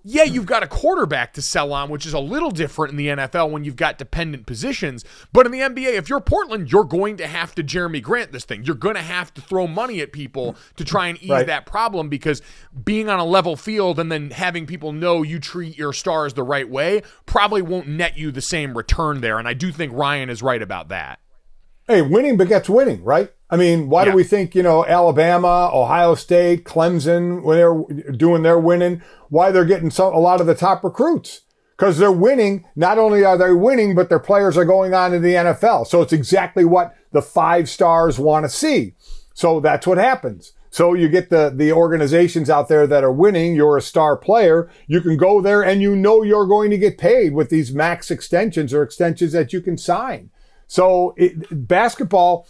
A: yeah, you've got a quarterback to sell on, which is a little different in the NFL when you've got dependent positions. But in the NBA, if you're Portland, you're going to have to Jerami Grant this thing. You're going to have to throw money at people to try and ease
E: Right.
A: that problem because being on a level field and then having people know you treat your stars the right way probably won't net you the same return there. And I do think Ryan is right about that.
E: Hey, winning begets winning, right? I mean, why
A: Yeah.
E: do we think, you know, Alabama, Ohio State, Clemson, when they're doing their winning, why they're getting some, a lot of the top recruits? Because they're winning. Not only are they winning, but their players are going on to the NFL. So it's exactly what the five stars want to see. So that's what happens. So you get the, the organizations out there that are winning. You're a star player. You can go there and you know you're going to get paid with these max extensions or extensions that you can sign. So it, basketball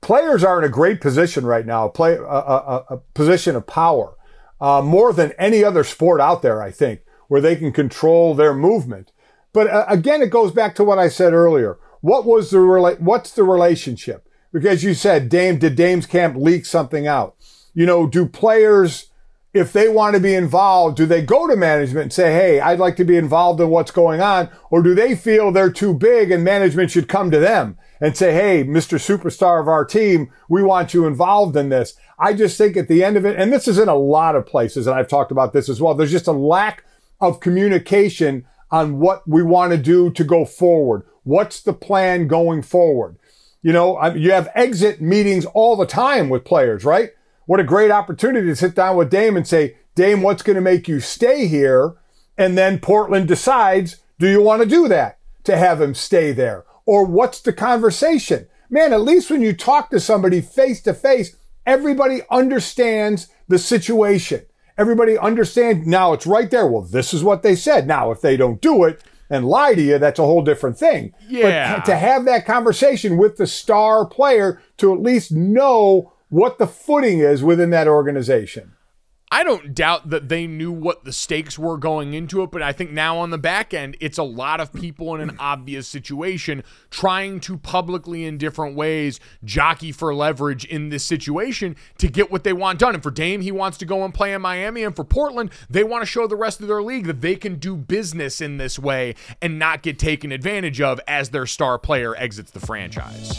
E: players are in a great position right now, play a, a, a position of power, uh, more than any other sport out there, I think, where they can control their movement. But uh, again, it goes back to what I said earlier. What was the rela- what's the relationship? Because you said Dame did Dame's camp leak something out? You know, do players if they want to be involved, do they go to management and say, Hey, I'd like to be involved in what's going on? Or do they feel they're too big and management should come to them and say, Hey, Mr. Superstar of our team, we want you involved in this. I just think at the end of it, and this is in a lot of places, and I've talked about this as well. There's just a lack of communication on what we want to do to go forward. What's the plan going forward? You know, you have exit meetings all the time with players, right? What a great opportunity to sit down with Dame and say, Dame, what's going to make you stay here? And then Portland decides, do you want to do that to have him stay there? Or what's the conversation? Man, at least when you talk to somebody face to face, everybody understands the situation. Everybody understands now it's right there. Well, this is what they said. Now, if they don't do it, and lie to you, that's a whole different thing.
A: Yeah.
E: But to have that conversation with the star player to at least know what the footing is within that organization.
A: I don't doubt that they knew what the stakes were going into it, but I think now on the back end, it's a lot of people in an obvious situation trying to publicly, in different ways, jockey for leverage in this situation to get what they want done. And for Dame, he wants to go and play in Miami. And for Portland, they want to show the rest of their league that they can do business in this way and not get taken advantage of as their star player exits the franchise.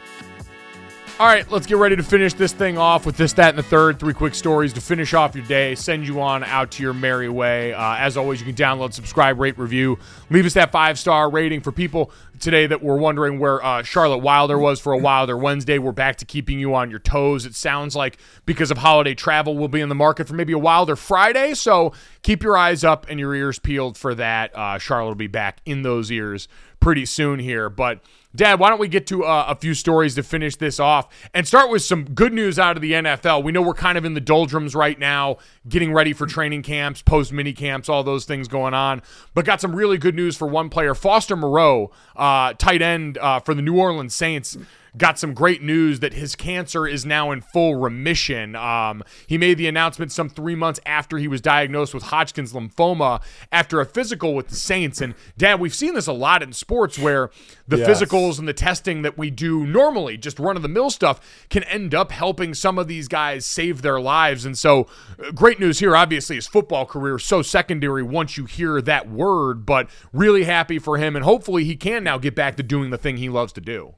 A: All right, let's get ready to finish this thing off with this, that, and the third. Three quick stories to finish off your day, send you on out to your merry way. Uh, as always, you can download, subscribe, rate, review. Leave us that five star rating for people today that were wondering where uh, Charlotte Wilder was for a while. Wilder Wednesday. We're back to keeping you on your toes. It sounds like because of holiday travel, we'll be in the market for maybe a Wilder Friday. So keep your eyes up and your ears peeled for that. Uh, Charlotte will be back in those ears pretty soon here. But Dad, why don't we get to uh, a few stories to finish this off and start with some good news out of the NFL? We know we're kind of in the doldrums right now, getting ready for training camps, post mini camps, all those things going on. But got some really good news for one player, Foster Moreau, uh, tight end uh, for the New Orleans Saints got some great news that his cancer is now in full remission. Um, he made the announcement some three months after he was diagnosed with Hodgkin's lymphoma after a physical with the Saints. And Dad, we've seen this a lot in sports where the
E: Yes.
A: physicals and the testing that we do normally, just run of the mill stuff, can end up helping some of these guys save their lives. And so, uh, great news here. Obviously, his football career is so secondary once you hear that word, but really happy for him. And hopefully, he can now get back to doing the thing he loves to do.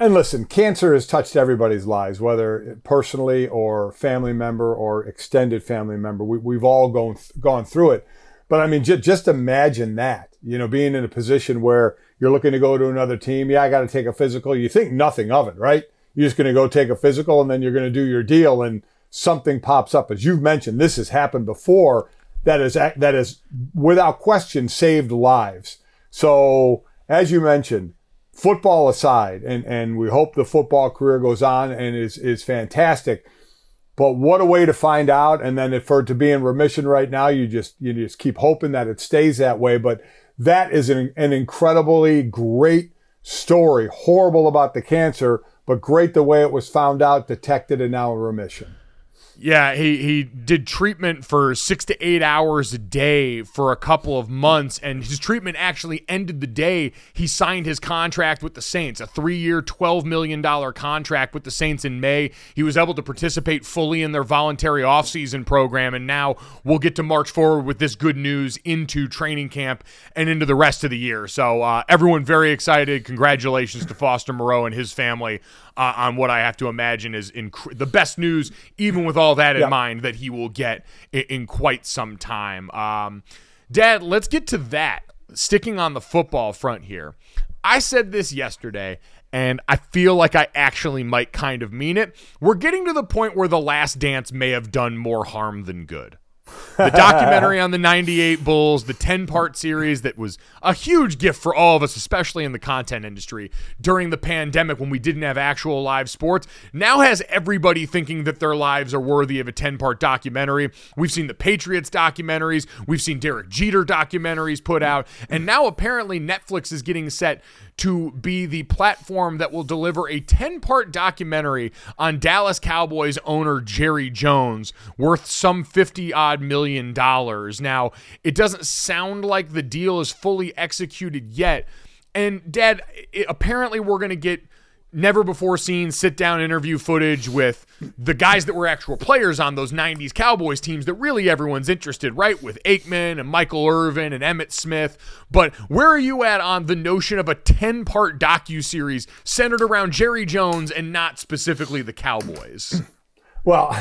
E: And listen, cancer has touched everybody's lives, whether personally or family member or extended family member. We, we've all gone gone through it. But I mean, just, just imagine that, you know, being in a position where you're looking to go to another team. Yeah, I got to take a physical. You think nothing of it, right? You're just going to go take a physical and then you're going to do your deal and something pops up. As you've mentioned, this has happened before that is, that is without question saved lives. So as you mentioned, football aside, and, and we hope the football career goes on and is, is fantastic. But what a way to find out. And then for it to be in remission right now, you just, you just keep hoping that it stays that way. But that is an, an incredibly great story. Horrible about the cancer, but great the way it was found out, detected, and now in remission.
A: Yeah, he, he did treatment for six to eight hours a day for a couple of months, and his treatment actually ended the day he signed his contract with the Saints, a three year, $12 million contract with the Saints in May. He was able to participate fully in their voluntary offseason program, and now we'll get to march forward with this good news into training camp and into the rest of the year. So, uh, everyone very excited. Congratulations to Foster Moreau and his family uh, on what I have to imagine is inc- the best news, even with all that in
E: Yeah.
A: mind, that he will get in, in quite some time. Um, Dad, let's get to that. Sticking on the football front here. I said this yesterday, and I feel like I actually might kind of mean it. We're getting to the point where The Last Dance may have done more harm than good. The documentary on the 98 Bulls, the 10 part series that was a huge gift for all of us, especially in the content industry during the pandemic when we didn't have actual live sports, now has everybody thinking that their lives are worthy of a 10 part documentary. We've seen the Patriots documentaries, we've seen Derek Jeter documentaries put out, and now apparently Netflix is getting set to be the platform that will deliver a 10 part documentary on Dallas Cowboys owner Jerry Jones worth some 50 odd million dollars. Now, it doesn't sound like the deal is fully executed yet. And, Dad, it, apparently we're going to get never before seen sit down interview footage with the guys that were actual players on those 90s Cowboys teams that really everyone's interested, right? With Aikman and Michael Irvin and Emmitt Smith. But where are you at on the notion of a 10 part docu series centered around Jerry Jones and not specifically the Cowboys?
E: Well,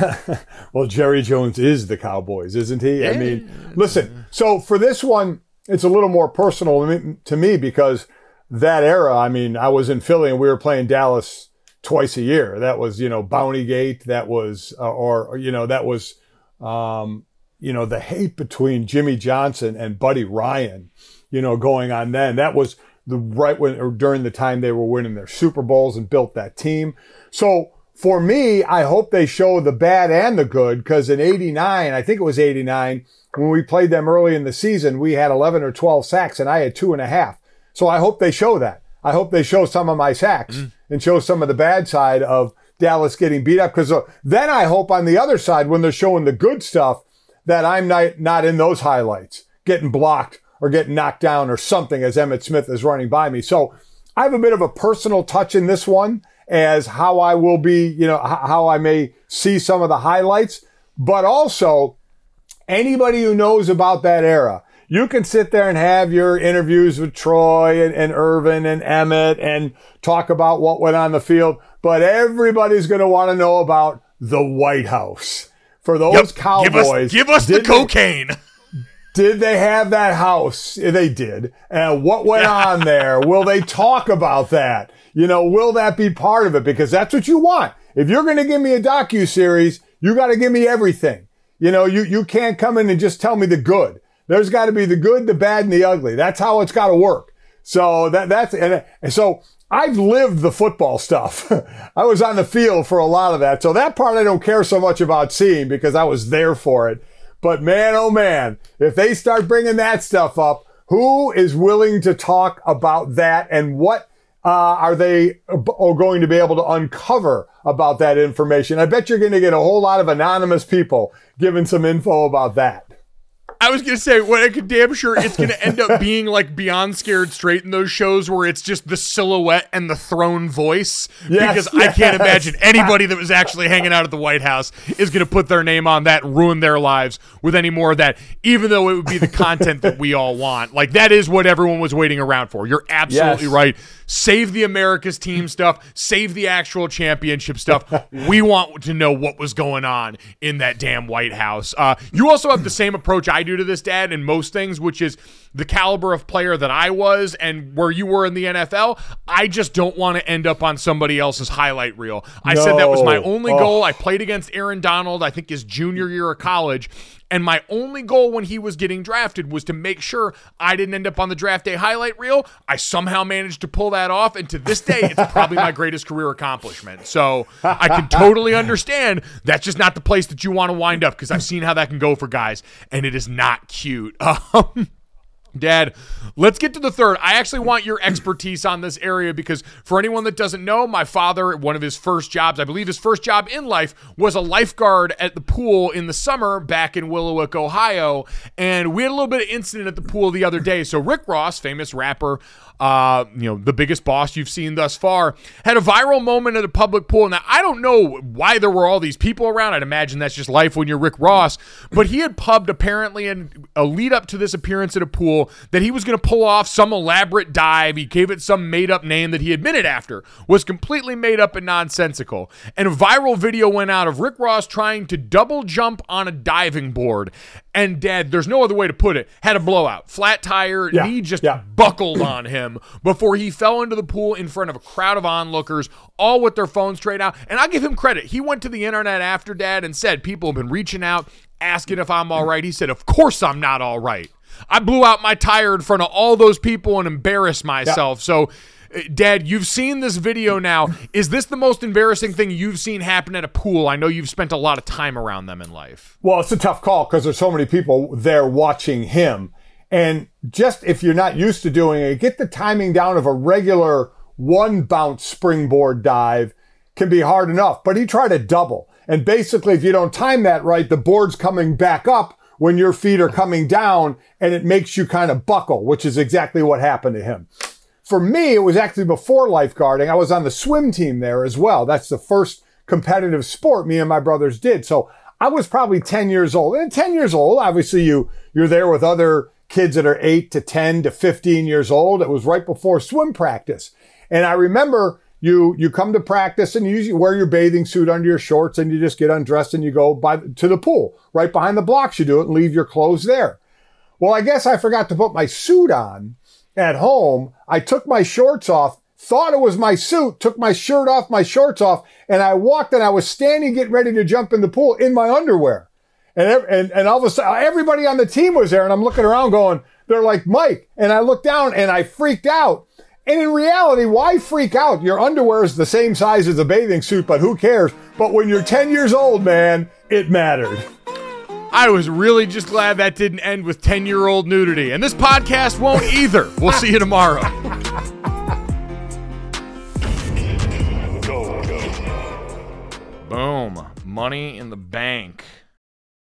E: well, Jerry Jones is the Cowboys, isn't he? I mean, listen. So for this one, it's a little more personal to me because that era. I mean, I was in Philly and we were playing Dallas twice a year. That was, you know, Bounty Gate. That was, uh, or, you know, that was, um, you know, the hate between Jimmy Johnson and Buddy Ryan, you know, going on then. That was the right when, or during the time they were winning their Super Bowls and built that team. So for me, I hope they show the bad and the good because in 89, I think it was 89, when we played them early in the season, we had 11 or 12 sacks and I had two and a half. So I hope they show that. I hope they show some of my sacks mm. and show some of the bad side of Dallas getting beat up. Because uh, then I hope on the other side, when they're showing the good stuff, that I'm not, not in those highlights, getting blocked or getting knocked down or something as Emmitt Smith is running by me. So I have a bit of a personal touch in this one as how I will be, you know, how I may see some of the highlights, but also anybody who knows about that era, you can sit there and have your interviews with Troy and, and Irvin and Emmitt and talk about what went on the field, but everybody's going to want to know about the White House. For those
A: Yep.
E: Cowboys,
A: give us, give us the
E: did they-
A: cocaine.
E: did they have that house? They did. And what went on there? Will they talk about that? You know, will that be part of it? Because that's what you want. If you're going to give me a docu series, you got to give me everything. You know, you you can't come in and just tell me the good. There's got to be the good, the bad, and the ugly. That's how it's got to work. So that that's and, and so I've lived the football stuff. I was on the field for a lot of that. So that part I don't care so much about seeing because I was there for it. But man, oh man, if they start bringing that stuff up, who is willing to talk about that and what uh, are they uh, going to be able to uncover about that information? I bet you're going to get a whole lot of anonymous people giving some info about that.
A: I was gonna say, well, I could damn sure it's gonna end up being like Beyond Scared Straight in those shows where it's just the silhouette and the throne voice.
E: Yes,
A: because I can't imagine anybody that was actually hanging out at the White House is gonna put their name on that and ruin their lives with any more of that, even though it would be the content that we all want. Like that is what everyone was waiting around for. You're absolutely
E: Yes.
A: right. Save the America's team stuff, save the actual championship stuff. we want to know what was going on in that damn White House. Uh, you also have the same approach I do to this, Dad, in most things, which is the caliber of player that I was and where you were in the NFL. I just don't want to end up on somebody else's highlight reel. I said that was my only
E: Oh.
A: goal. I played against Aaron Donald, I think his junior year of college. And my only goal when he was getting drafted was to make sure I didn't end up on the draft day highlight reel. I somehow managed to pull that off. And to this day, it's probably my greatest career accomplishment. So I can totally understand that's just not the place that you want to wind up because I've seen how that can go for guys, and it is not cute. Um, Dad, let's get to the third. I actually want your expertise on this area because for anyone that doesn't know, my father, one of his first jobs, I believe his first job in life was a lifeguard at the pool in the summer back in Willowick, Ohio. And we had a little bit of incident at the pool the other day. So Rick Ross, famous rapper, uh, you know, the biggest boss you've seen thus far, had a viral moment at a public pool. Now, I don't know why there were all these people around. I'd imagine that's just life when you're Rick Ross. But he had pubbed apparently in a lead up to this appearance at a pool that he was going to pull off some elaborate dive. He gave it some made up name that he admitted after was completely made up and nonsensical. And a viral video went out of Rick Ross trying to double jump on a diving board. And dad, there's no other way to put it, had a blowout. Flat tire,
E: Yeah,
A: knee just
E: yeah.
A: buckled on him before he fell into the pool in front of a crowd of onlookers, all with their phones straight out. And I give him credit. He went to the internet after dad and said people have been reaching out, asking if I'm all right. He said, Of course I'm not all right. I blew out my tire in front of all those people and embarrassed myself. So, uh, Dad, you've seen this video now. Is this the most embarrassing thing you've seen happen at a pool? I know you've spent a lot of time around them in life.
E: Well, it's a tough call because there's so many people there watching him. And just if you're not used to doing it, get the timing down of a regular one bounce springboard dive can be hard enough. But he tried a double. And basically, if you don't time that right, the board's coming back up when your feet are coming down and it makes you kind of buckle, which is exactly what happened to him. For me, it was actually before lifeguarding. I was on the swim team there as well. That's the first competitive sport me and my brothers did. So I was probably 10 years old. And 10 years old, obviously you, you're there with other kids that are 8 to 10 to 15 years old. It was right before swim practice. And I remember you you come to practice and you wear your bathing suit under your shorts and you just get undressed and you go by to the pool. Right behind the blocks you do it and leave your clothes there. Well, I guess I forgot to put my suit on at home. I took my shorts off, thought it was my suit, took my shirt off, my shorts off, and I walked and I was standing getting ready to jump in the pool in my underwear. And, and, and all of a sudden, everybody on the team was there and I'm looking around going, they're like, Mike. And I looked down and I freaked out. And in reality, why freak out? Your underwear is the same size as a bathing suit, but who cares? But when you're 10 years old, man, it mattered.
A: I was really just glad that didn't end with 10 year old nudity. And this podcast won't either. We'll see you tomorrow. Boom. Money in the bank.